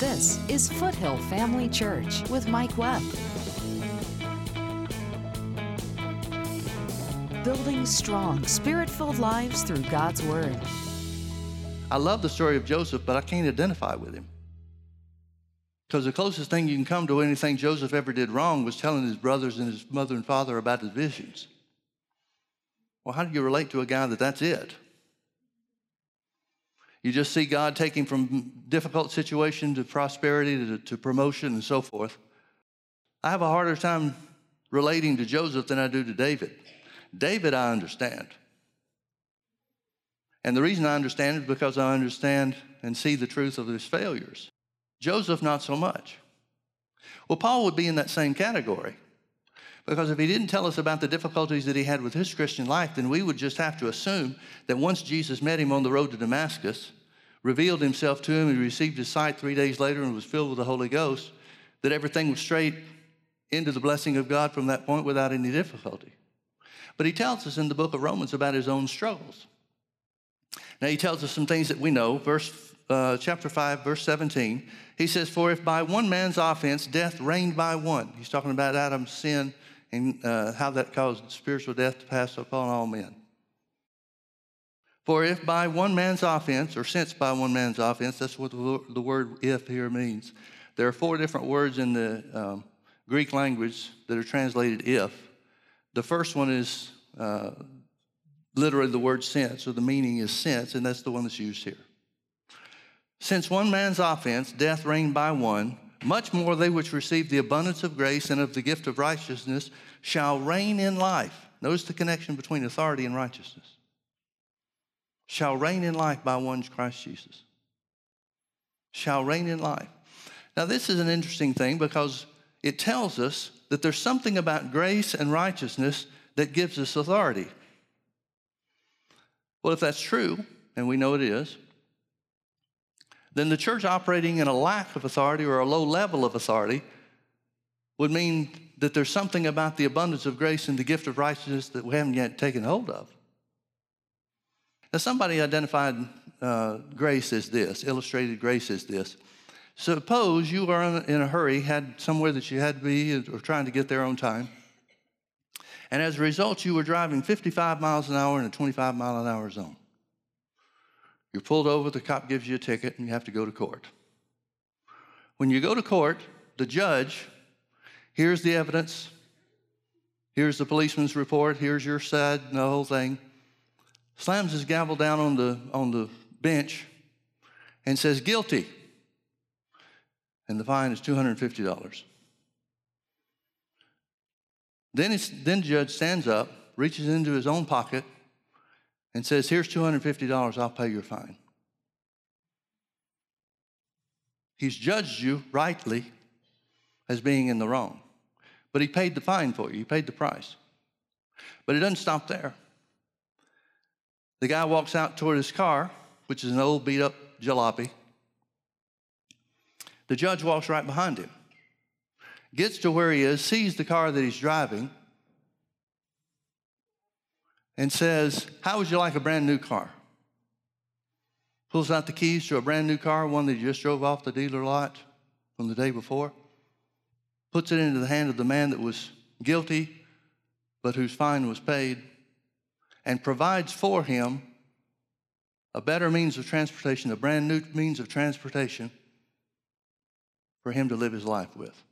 This is Foothill Family Church with Mike Webb. Building strong, spirit filled lives through God's Word. I love the story of Joseph, but I can't identify with him. Because the closest thing you can come to anything Joseph ever did wrong was telling his brothers and his mother and father about his visions. Well, how do you relate to a guy that that's it? You just see God taking from difficult situation to prosperity to, to promotion and so forth. I have a harder time relating to Joseph than I do to David. David, I understand. And the reason I understand is because I understand and see the truth of his failures. Joseph, not so much. Well, Paul would be in that same category. Because if he didn't tell us about the difficulties that he had with his Christian life, then we would just have to assume that once Jesus met him on the road to Damascus, revealed himself to him, he received his sight three days later and was filled with the Holy Ghost, that everything was straight into the blessing of God from that point without any difficulty. But he tells us in the book of Romans about his own struggles. Now he tells us some things that we know. Verse uh, chapter 5, verse 17, he says, For if by one man's offense death reigned by one, he's talking about Adam's sin and uh, how that caused spiritual death to pass upon all men. For if by one man's offense, or since by one man's offense, that's what the word if here means. There are four different words in the um, Greek language that are translated if. The first one is uh, literally the word since, or the meaning is since, and that's the one that's used here. Since one man's offense, death reigned by one, much more they which receive the abundance of grace and of the gift of righteousness shall reign in life. Notice the connection between authority and righteousness. Shall reign in life by one Christ Jesus. Shall reign in life. Now, this is an interesting thing because it tells us that there's something about grace and righteousness that gives us authority. Well, if that's true, and we know it is, then the church operating in a lack of authority or a low level of authority would mean that there's something about the abundance of grace and the gift of righteousness that we haven't yet taken hold of. Now, somebody identified uh, grace as this, illustrated grace as this. Suppose you are in a hurry, had somewhere that you had to be, or trying to get there on time, and as a result, you were driving 55 miles an hour in a 25 mile an hour zone. You're pulled over, the cop gives you a ticket, and you have to go to court. When you go to court, the judge hears the evidence, hears the policeman's report, hears your side, the whole thing, slams his gavel down on the, on the bench and says, guilty. And the fine is $250. Then, then the judge stands up, reaches into his own pocket, and says, Here's $250, I'll pay your fine. He's judged you rightly as being in the wrong, but he paid the fine for you, he paid the price. But it doesn't stop there. The guy walks out toward his car, which is an old beat up jalopy. The judge walks right behind him, gets to where he is, sees the car that he's driving, and says, How would you like a brand new car? Pulls out the keys to a brand new car, one that he just drove off the dealer lot from the day before, puts it into the hand of the man that was guilty, but whose fine was paid, and provides for him a better means of transportation, a brand new means of transportation for him to live his life with.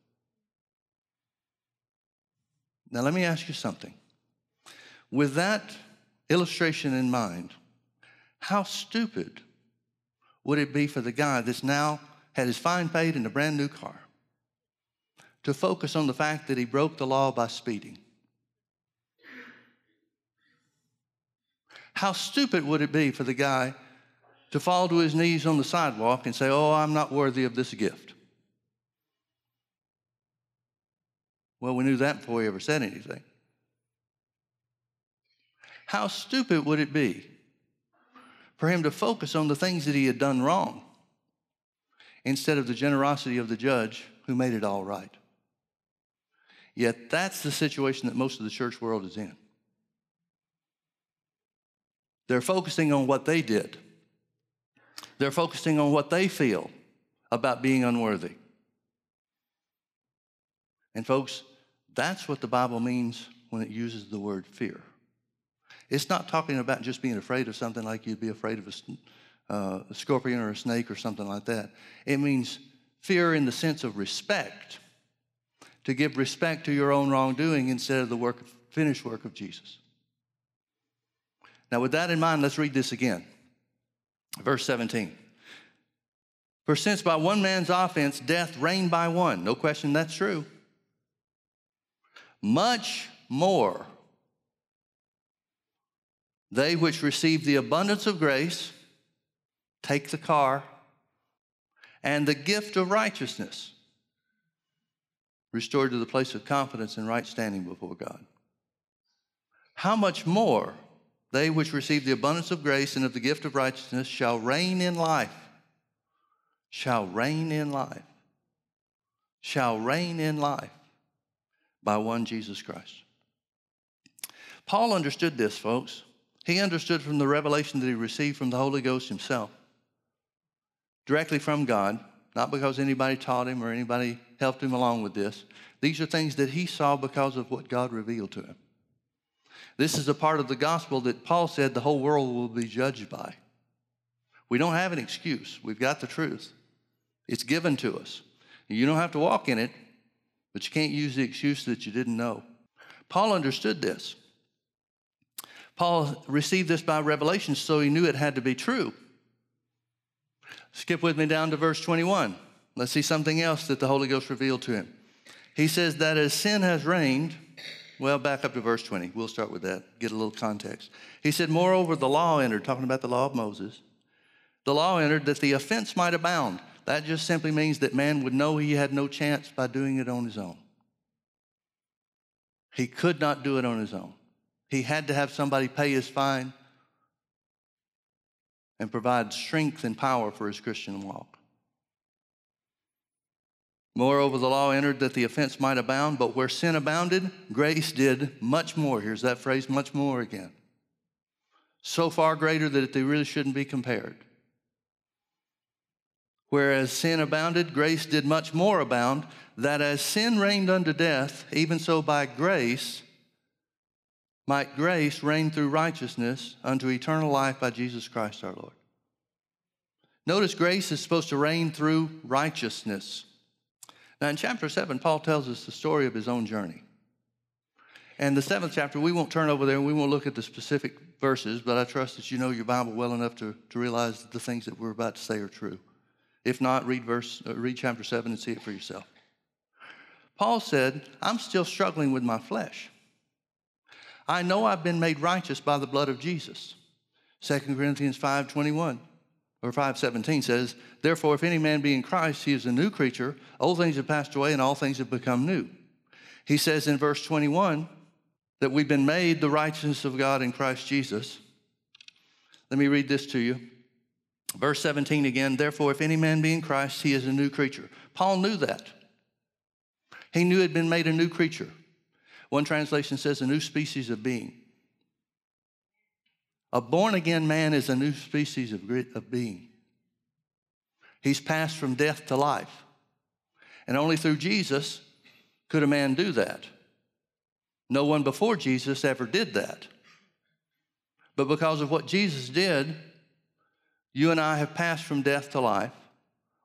Now, let me ask you something. With that illustration in mind, how stupid would it be for the guy that's now had his fine paid in a brand new car to focus on the fact that he broke the law by speeding? How stupid would it be for the guy to fall to his knees on the sidewalk and say, Oh, I'm not worthy of this gift? Well, we knew that before he ever said anything. How stupid would it be for him to focus on the things that he had done wrong instead of the generosity of the judge who made it all right? Yet that's the situation that most of the church world is in. They're focusing on what they did. They're focusing on what they feel about being unworthy. And, folks, that's what the Bible means when it uses the word fear. It's not talking about just being afraid of something like you'd be afraid of a, uh, a scorpion or a snake or something like that. It means fear in the sense of respect, to give respect to your own wrongdoing instead of the work, finished work of Jesus. Now, with that in mind, let's read this again. Verse 17. For since by one man's offense death reigned by one, no question that's true, much more they which receive the abundance of grace take the car and the gift of righteousness restored to the place of confidence and right standing before God. How much more they which receive the abundance of grace and of the gift of righteousness shall reign in life, shall reign in life, shall reign in life by one Jesus Christ. Paul understood this, folks. He understood from the revelation that he received from the Holy Ghost himself, directly from God, not because anybody taught him or anybody helped him along with this. These are things that he saw because of what God revealed to him. This is a part of the gospel that Paul said the whole world will be judged by. We don't have an excuse. We've got the truth. It's given to us. You don't have to walk in it, but you can't use the excuse that you didn't know. Paul understood this. Paul received this by revelation, so he knew it had to be true. Skip with me down to verse 21. Let's see something else that the Holy Ghost revealed to him. He says that as sin has reigned, well, back up to verse 20. We'll start with that, get a little context. He said, Moreover, the law entered, talking about the law of Moses. The law entered that the offense might abound. That just simply means that man would know he had no chance by doing it on his own. He could not do it on his own. He had to have somebody pay his fine and provide strength and power for his Christian walk. Moreover, the law entered that the offense might abound, but where sin abounded, grace did much more. Here's that phrase, much more again. So far greater that they really shouldn't be compared. Whereas sin abounded, grace did much more abound, that as sin reigned unto death, even so by grace might grace reign through righteousness unto eternal life by Jesus Christ our Lord. Notice grace is supposed to reign through righteousness. Now, in chapter 7, Paul tells us the story of his own journey. And the seventh chapter, we won't turn over there and we won't look at the specific verses, but I trust that you know your Bible well enough to, to realize that the things that we're about to say are true. If not, read, verse, uh, read chapter 7 and see it for yourself. Paul said, I'm still struggling with my flesh. I know I've been made righteous by the blood of Jesus. 2 Corinthians 5:21 or 517 says, Therefore, if any man be in Christ, he is a new creature. Old things have passed away and all things have become new. He says in verse 21 that we've been made the righteousness of God in Christ Jesus. Let me read this to you. Verse 17 again, therefore, if any man be in Christ, he is a new creature. Paul knew that. He knew he had been made a new creature. One translation says a new species of being. A born again man is a new species of, of being. He's passed from death to life. And only through Jesus could a man do that. No one before Jesus ever did that. But because of what Jesus did, you and I have passed from death to life.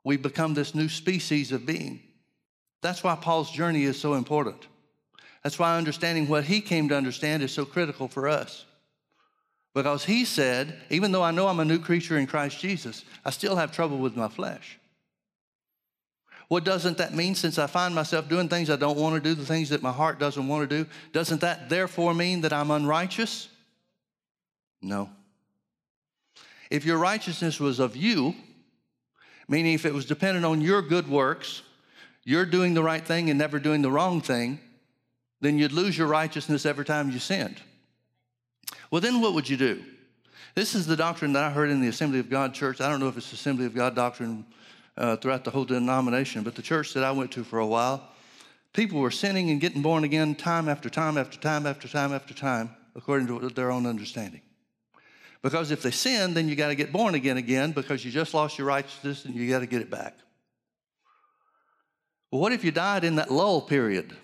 We've become this new species of being. That's why Paul's journey is so important. That's why understanding what he came to understand is so critical for us. Because he said, even though I know I'm a new creature in Christ Jesus, I still have trouble with my flesh. What doesn't that mean since I find myself doing things I don't want to do, the things that my heart doesn't want to do? Doesn't that therefore mean that I'm unrighteous? No. If your righteousness was of you, meaning if it was dependent on your good works, you're doing the right thing and never doing the wrong thing, then you'd lose your righteousness every time you sinned. Well, then what would you do? This is the doctrine that I heard in the Assembly of God church. I don't know if it's Assembly of God doctrine uh, throughout the whole denomination, but the church that I went to for a while, people were sinning and getting born again time after time after time after time after time, according to their own understanding. Because if they sin, then you got to get born again again because you just lost your righteousness and you got to get it back. Well, what if you died in that lull period?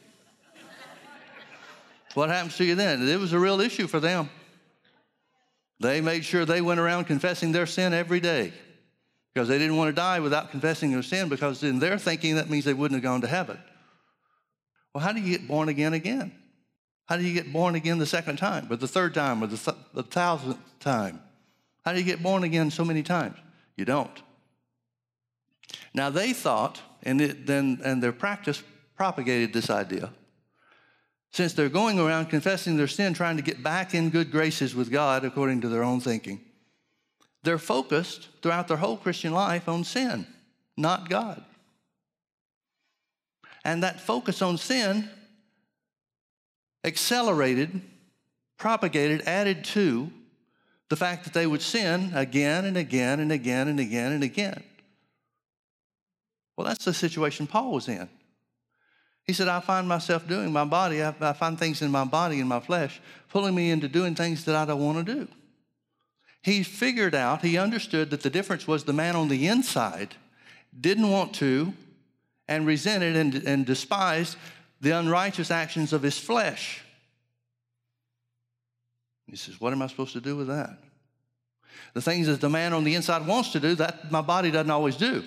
What happens to you then? It was a real issue for them. They made sure they went around confessing their sin every day because they didn't want to die without confessing their sin because in their thinking that means they wouldn't have gone to heaven. Well, how do you get born again again? How do you get born again the second time, or the third time, or the, th- the thousandth time? How do you get born again so many times? You don't. Now they thought, and it, then and their practice propagated this idea. Since they're going around confessing their sin, trying to get back in good graces with God according to their own thinking, they're focused throughout their whole Christian life on sin, not God. And that focus on sin accelerated, propagated, added to the fact that they would sin again and again and again and again and again. Well, that's the situation Paul was in. He said, I find myself doing my body, I, find things in my body, in my flesh, pulling me into doing things that I don't want to do. He figured out, he understood that the difference was the man on the inside didn't want to and resented and, and despised the unrighteous actions of his flesh. He says, What am I supposed to do with that? The things that the man on the inside wants to do, that my body doesn't always do.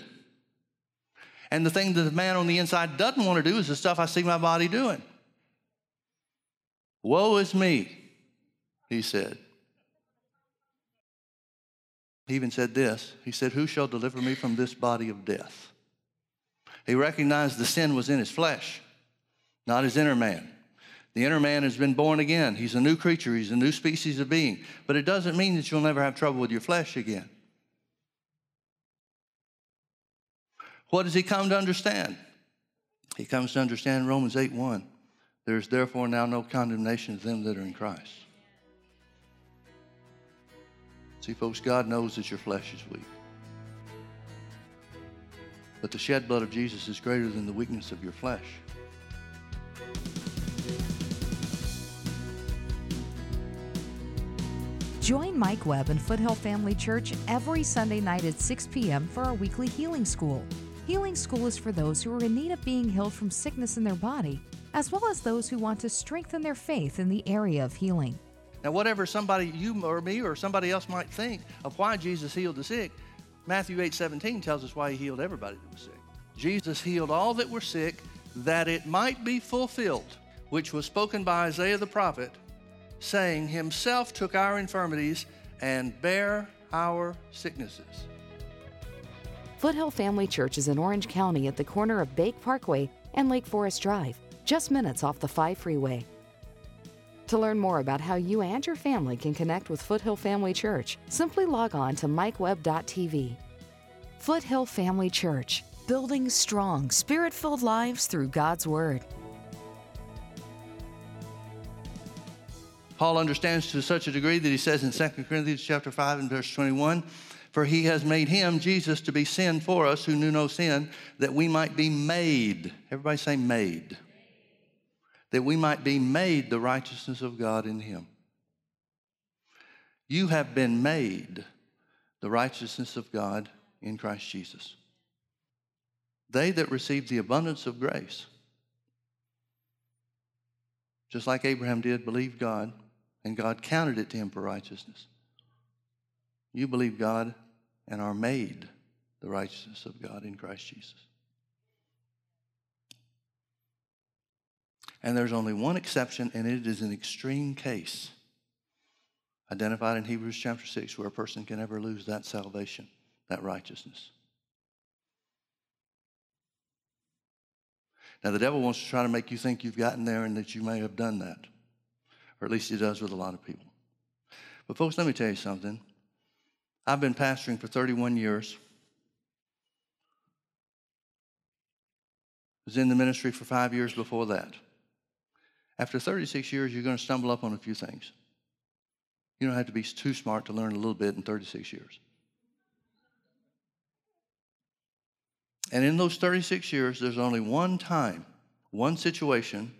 And the thing that the man on the inside doesn't want to do is the stuff I see my body doing. Woe is me, he said. He even said this He said, Who shall deliver me from this body of death? He recognized the sin was in his flesh, not his inner man. The inner man has been born again. He's a new creature, he's a new species of being. But it doesn't mean that you'll never have trouble with your flesh again. What does he come to understand? He comes to understand Romans 8 1. There is therefore now no condemnation to them that are in Christ. See, folks, God knows that your flesh is weak. But the shed blood of Jesus is greater than the weakness of your flesh. Join Mike Webb and Foothill Family Church every Sunday night at 6 p.m. for our weekly healing school. Healing School is for those who are in need of being healed from sickness in their body, as well as those who want to strengthen their faith in the area of healing. Now, whatever somebody, you or me or somebody else might think of why Jesus healed the sick, Matthew 8 17 tells us why he healed everybody that was sick. Jesus healed all that were sick that it might be fulfilled, which was spoken by Isaiah the prophet, saying, Himself took our infirmities and bare our sicknesses. Foothill Family Church is in Orange County at the corner of Bake Parkway and Lake Forest Drive, just minutes off the 5 freeway. To learn more about how you and your family can connect with Foothill Family Church, simply log on to mikewebb.tv. Foothill Family Church, building strong, spirit filled lives through God's Word. Paul understands to such a degree that he says in 2 Corinthians chapter 5 and verse 21, for he has made him, Jesus, to be sin for us who knew no sin, that we might be made. Everybody say made. That we might be made the righteousness of God in him. You have been made the righteousness of God in Christ Jesus. They that receive the abundance of grace, just like Abraham did, believed God, and God counted it to him for righteousness. You believe God and are made the righteousness of God in Christ Jesus. And there's only one exception, and it is an extreme case identified in Hebrews chapter 6 where a person can ever lose that salvation, that righteousness. Now, the devil wants to try to make you think you've gotten there and that you may have done that, or at least he does with a lot of people. But, folks, let me tell you something. I've been pastoring for 31 years. Was in the ministry for five years before that. After 36 years, you're going to stumble up on a few things. You don't have to be too smart to learn a little bit in 36 years. And in those 36 years, there's only one time, one situation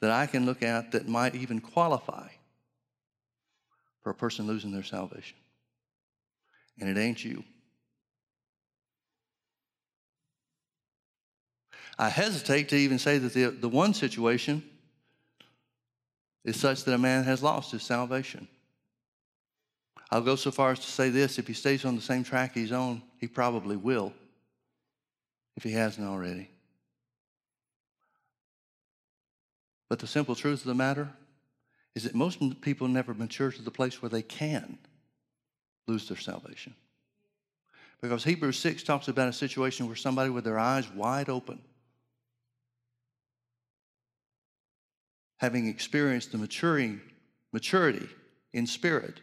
that I can look at that might even qualify for a person losing their salvation and it ain't you. I hesitate to even say that the, the one situation is such that a man has lost his salvation. I'll go so far as to say this if he stays on the same track he's on, he probably will, if he hasn't already. But the simple truth of the matter is that most people never mature to the place where they can lose their salvation. Because Hebrews 6 talks about a situation where somebody with their eyes wide open, having experienced the maturing, maturity in spirit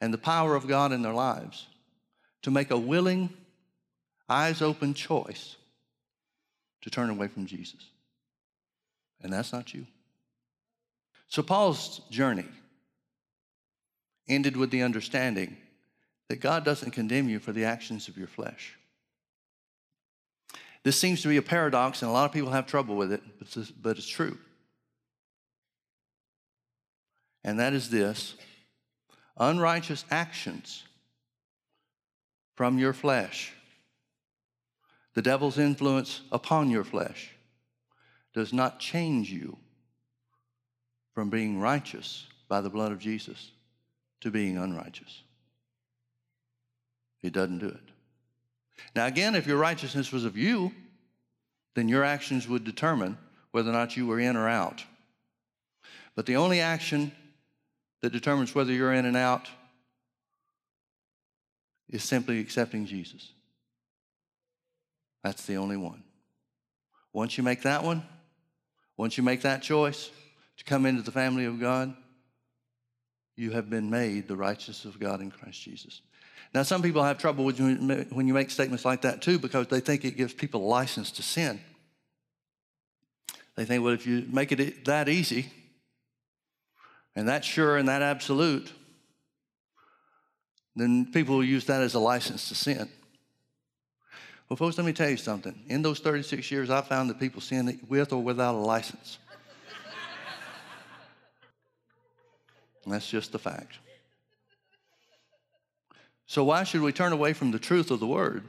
and the power of God in their lives, to make a willing, eyes open choice to turn away from Jesus. And that's not you. So Paul's journey ended with the understanding that God doesn't condemn you for the actions of your flesh. This seems to be a paradox, and a lot of people have trouble with it, but it's true. And that is this unrighteous actions from your flesh, the devil's influence upon your flesh, does not change you from being righteous by the blood of Jesus to being unrighteous. He doesn't do it. Now, again, if your righteousness was of you, then your actions would determine whether or not you were in or out. But the only action that determines whether you're in and out is simply accepting Jesus. That's the only one. Once you make that one, once you make that choice, to come into the family of God, you have been made the righteousness of God in Christ Jesus. Now, some people have trouble with when you make statements like that too because they think it gives people license to sin. They think, well, if you make it that easy and that sure and that absolute, then people will use that as a license to sin. Well, folks, let me tell you something. In those 36 years, I found that people sin with or without a license. That's just the fact. So, why should we turn away from the truth of the word?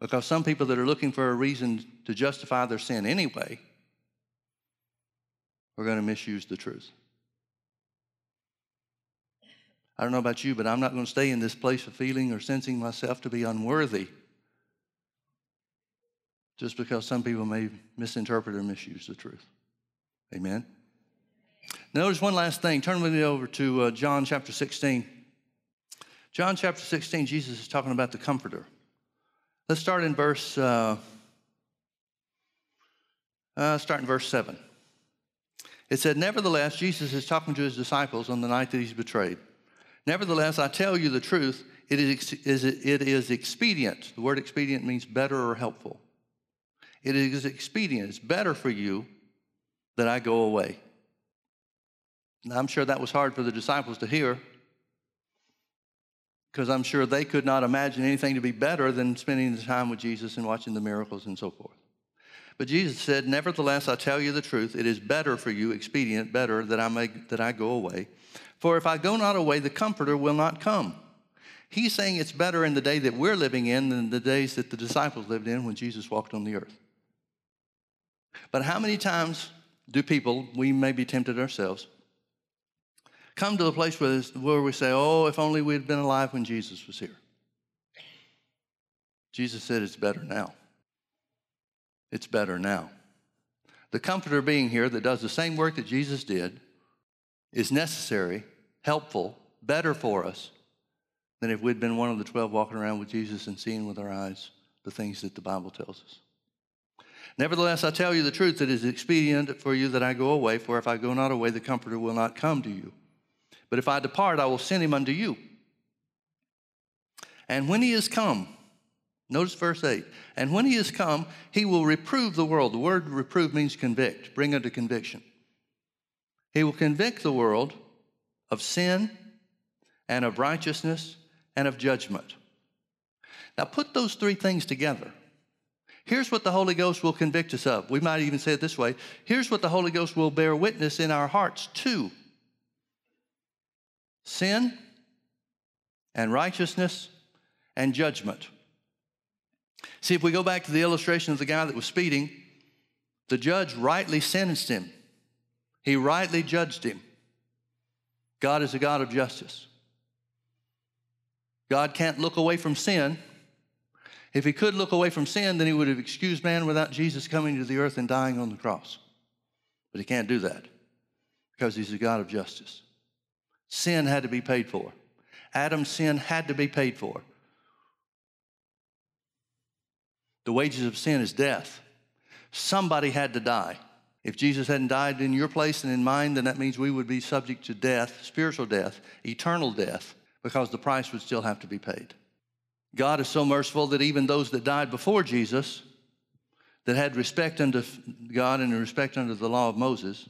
Because some people that are looking for a reason to justify their sin anyway are going to misuse the truth. I don't know about you, but I'm not going to stay in this place of feeling or sensing myself to be unworthy just because some people may misinterpret or misuse the truth. Amen? Notice one last thing. Turn with me over to uh, John chapter 16. John chapter 16, Jesus is talking about the Comforter. Let's start in verse, uh, uh, start in verse 7. It said, Nevertheless, Jesus is talking to his disciples on the night that he's betrayed. Nevertheless, I tell you the truth, it is, it is expedient. The word expedient means better or helpful. It is expedient, it's better for you that I go away. Now, I'm sure that was hard for the disciples to hear because I'm sure they could not imagine anything to be better than spending the time with Jesus and watching the miracles and so forth. But Jesus said, Nevertheless, I tell you the truth, it is better for you, expedient, better that I, may, that I go away. For if I go not away, the Comforter will not come. He's saying it's better in the day that we're living in than the days that the disciples lived in when Jesus walked on the earth. But how many times do people, we may be tempted ourselves, come to the place where, we say, oh, if only we'd been alive when Jesus was here. Jesus said it's better now. It's better now. The comforter being here that does the same work that Jesus did is necessary, helpful, better for us than if we'd been one of the 12 walking around with Jesus and seeing with our eyes the things that the Bible tells us. Nevertheless, I tell you the truth, it is expedient for you that I go away, for if I go not away, the Comforter will not come to you. But if I depart, I will send him unto you. And when he is come, notice verse 8, and when he is come, he will reprove the world. The word reprove means convict, bring unto conviction. He will convict the world of sin and of righteousness and of judgment. Now put those three things together. Here's what the Holy Ghost will convict us of. We might even say it this way here's what the Holy Ghost will bear witness in our hearts to sin and righteousness and judgment. See, if we go back to the illustration of the guy that was speeding, the judge rightly sentenced him, he rightly judged him. God is a God of justice. God can't look away from sin. If he could look away from sin, then he would have excused man without Jesus coming to the earth and dying on the cross. But he can't do that because he's a God of justice. Sin had to be paid for. Adam's sin had to be paid for. The wages of sin is death. Somebody had to die. If Jesus hadn't died in your place and in mine, then that means we would be subject to death, spiritual death, eternal death, because the price would still have to be paid. God is so merciful that even those that died before Jesus, that had respect unto God and respect unto the law of Moses,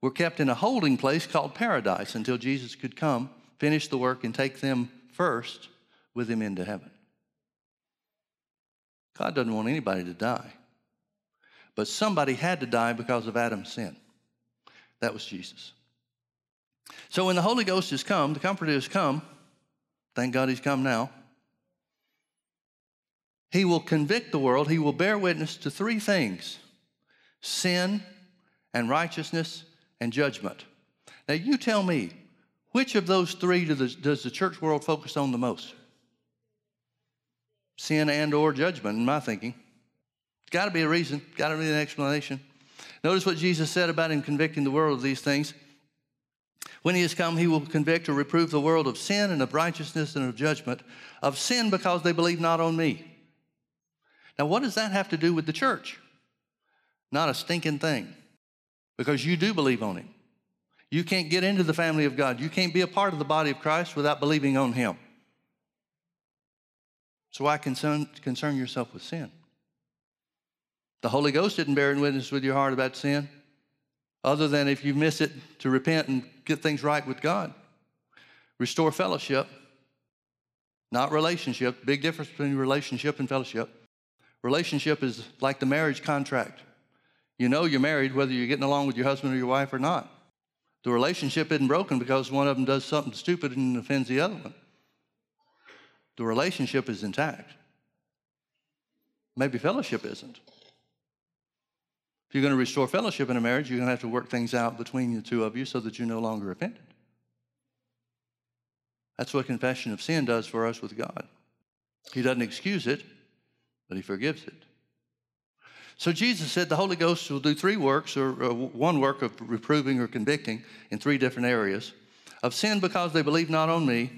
were kept in a holding place called paradise until Jesus could come, finish the work, and take them first with him into heaven. God doesn't want anybody to die. But somebody had to die because of Adam's sin. That was Jesus. So when the Holy Ghost has come, the Comforter has come, thank God he's come now. He will convict the world, he will bear witness to three things sin and righteousness and judgment. Now, you tell me, which of those three does the church world focus on the most? Sin and or judgment, in my thinking. Got to be a reason, got to be an explanation. Notice what Jesus said about him convicting the world of these things. When he has come, he will convict or reprove the world of sin and of righteousness and of judgment. Of sin because they believe not on me. Now, what does that have to do with the church? Not a stinking thing because you do believe on him. You can't get into the family of God. You can't be a part of the body of Christ without believing on him. So why concern, concern yourself with sin? The Holy Ghost didn't bear witness with your heart about sin, other than if you miss it, to repent and get things right with God. Restore fellowship, not relationship. Big difference between relationship and fellowship. Relationship is like the marriage contract. You know you're married whether you're getting along with your husband or your wife or not. The relationship isn't broken because one of them does something stupid and offends the other one. The relationship is intact. Maybe fellowship isn't. You're going to restore fellowship in a marriage, you're going to have to work things out between the two of you so that you're no longer offended. That's what confession of sin does for us with God. He doesn't excuse it, but He forgives it. So Jesus said the Holy Ghost will do three works, or uh, one work of reproving or convicting in three different areas of sin because they believe not on me.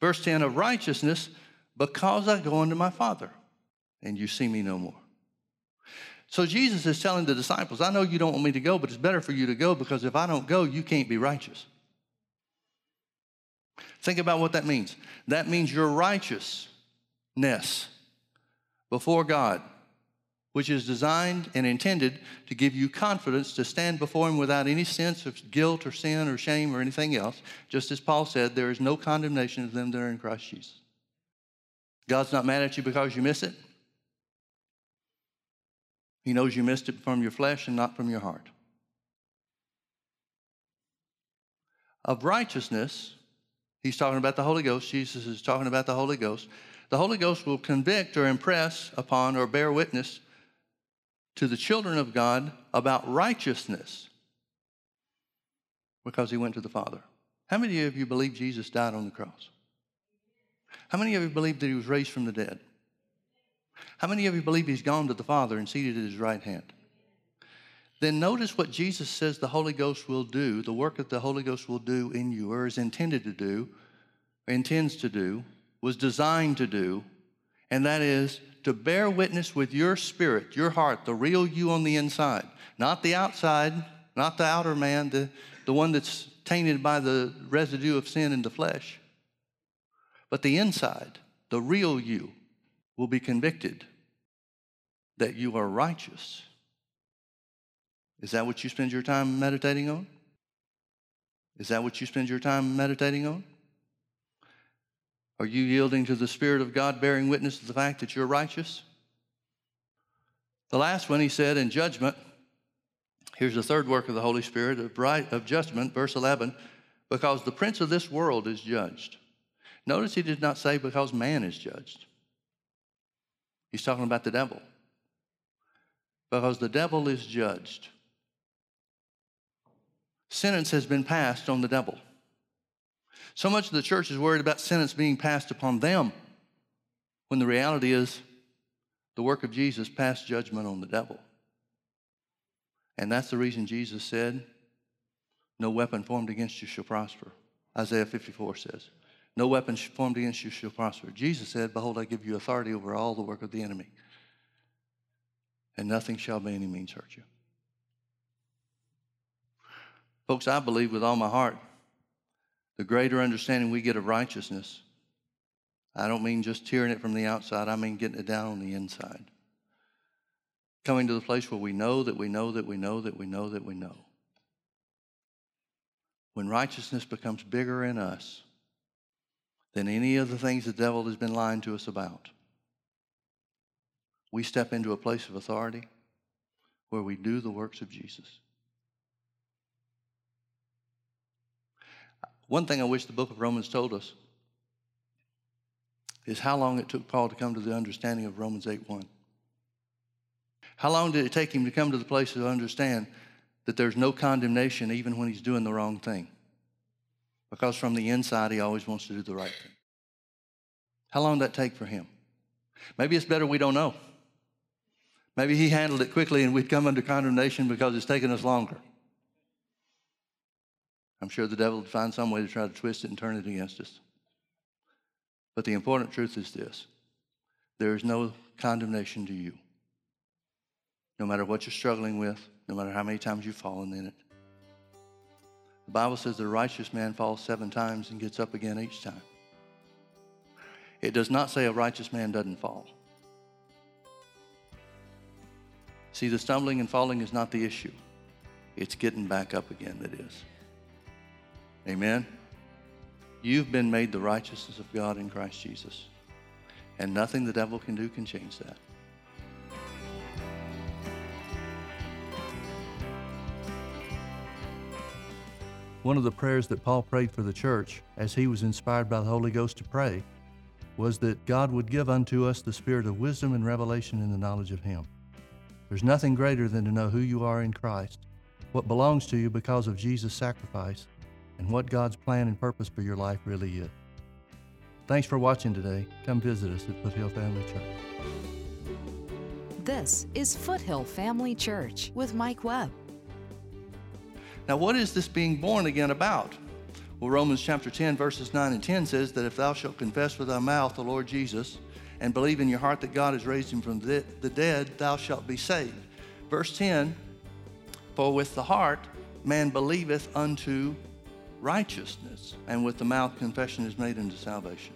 Verse 10 of righteousness because I go unto my Father and you see me no more. So Jesus is telling the disciples, I know you don't want me to go, but it's better for you to go because if I don't go, you can't be righteous. Think about what that means. That means your righteousness before God, which is designed and intended to give you confidence to stand before Him without any sense of guilt or sin or shame or anything else. Just as Paul said, there is no condemnation of them that are in Christ Jesus. God's not mad at you because you miss it. He knows you missed it from your flesh and not from your heart. Of righteousness, he's talking about the Holy Ghost. Jesus is talking about the Holy Ghost. The Holy Ghost will convict or impress upon or bear witness to the children of God about righteousness because he went to the Father. How many of you believe Jesus died on the cross? How many of you believe that he was raised from the dead? How many of you believe he's gone to the Father and seated at his right hand? Then notice what Jesus says the Holy Ghost will do, the work that the Holy Ghost will do in you, or is intended to do, intends to do, was designed to do, and that is to bear witness with your spirit, your heart, the real you on the inside, not the outside, not the outer man, the, the one that's tainted by the residue of sin in the flesh, but the inside, the real you, will be convicted that you are righteous. Is that what you spend your time meditating on? Is that what you spend your time meditating on? Are you yielding to the Spirit of God, bearing witness to the fact that you're righteous? The last one, he said, in judgment, here's the third work of the Holy Spirit of, right, of judgment, verse 11, because the prince of this world is judged. Notice he did not say because man is judged. He's talking about the devil. Because the devil is judged. Sentence has been passed on the devil. So much of the church is worried about sentence being passed upon them, when the reality is the work of Jesus passed judgment on the devil. And that's the reason Jesus said, No weapon formed against you shall prosper. Isaiah 54 says, No weapon formed against you shall prosper. Jesus said, Behold, I give you authority over all the work of the enemy, and nothing shall by any means hurt you. Folks, I believe with all my heart the greater understanding we get of righteousness, I don't mean just hearing it from the outside, I mean getting it down on the inside. Coming to the place where we know that we know that we know that we know that we know. When righteousness becomes bigger in us than any of the things the devil has been lying to us about, we step into a place of authority where we do the works of Jesus. One thing I wish the book of Romans told us is how long it took Paul to come to the understanding of Romans 8 1. How long did it take him to come to the place to understand that there's no condemnation even when he's doing the wrong thing? Because from the inside, he always wants to do the right thing. How long did that take for him? Maybe it's better we don't know. Maybe he handled it quickly and we'd come under condemnation because it's taken us longer. I'm sure the devil would find some way to try to twist it and turn it against us. But the important truth is this there is no condemnation to you. No matter what you're struggling with, no matter how many times you've fallen in it. The Bible says the righteous man falls seven times and gets up again each time. It does not say a righteous man doesn't fall. See, the stumbling and falling is not the issue, it's getting back up again that is. Amen. You've been made the righteousness of God in Christ Jesus. And nothing the devil can do can change that. One of the prayers that Paul prayed for the church as he was inspired by the Holy Ghost to pray was that God would give unto us the spirit of wisdom and revelation in the knowledge of Him. There's nothing greater than to know who you are in Christ, what belongs to you because of Jesus' sacrifice, and what God's plan and purpose for your life really is. Thanks for watching today. Come visit us at Foothill Family Church. This is Foothill Family Church with Mike Webb. Now, what is this being born again about? Well, Romans chapter 10, verses 9 and 10 says that if thou shalt confess with thy mouth the Lord Jesus and believe in your heart that God has raised him from the dead, thou shalt be saved. Verse 10 For with the heart man believeth unto righteousness, and with the mouth confession is made unto salvation.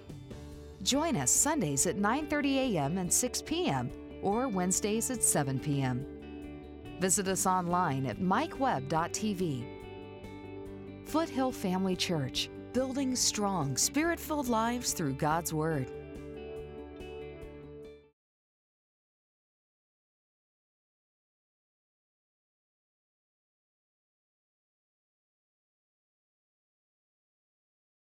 Join us Sundays at 9:30 a.m. and 6 p.m. or Wednesdays at 7 p.m. Visit us online at mikewebb.tv. Foothill Family Church, building strong, spirit-filled lives through God's word.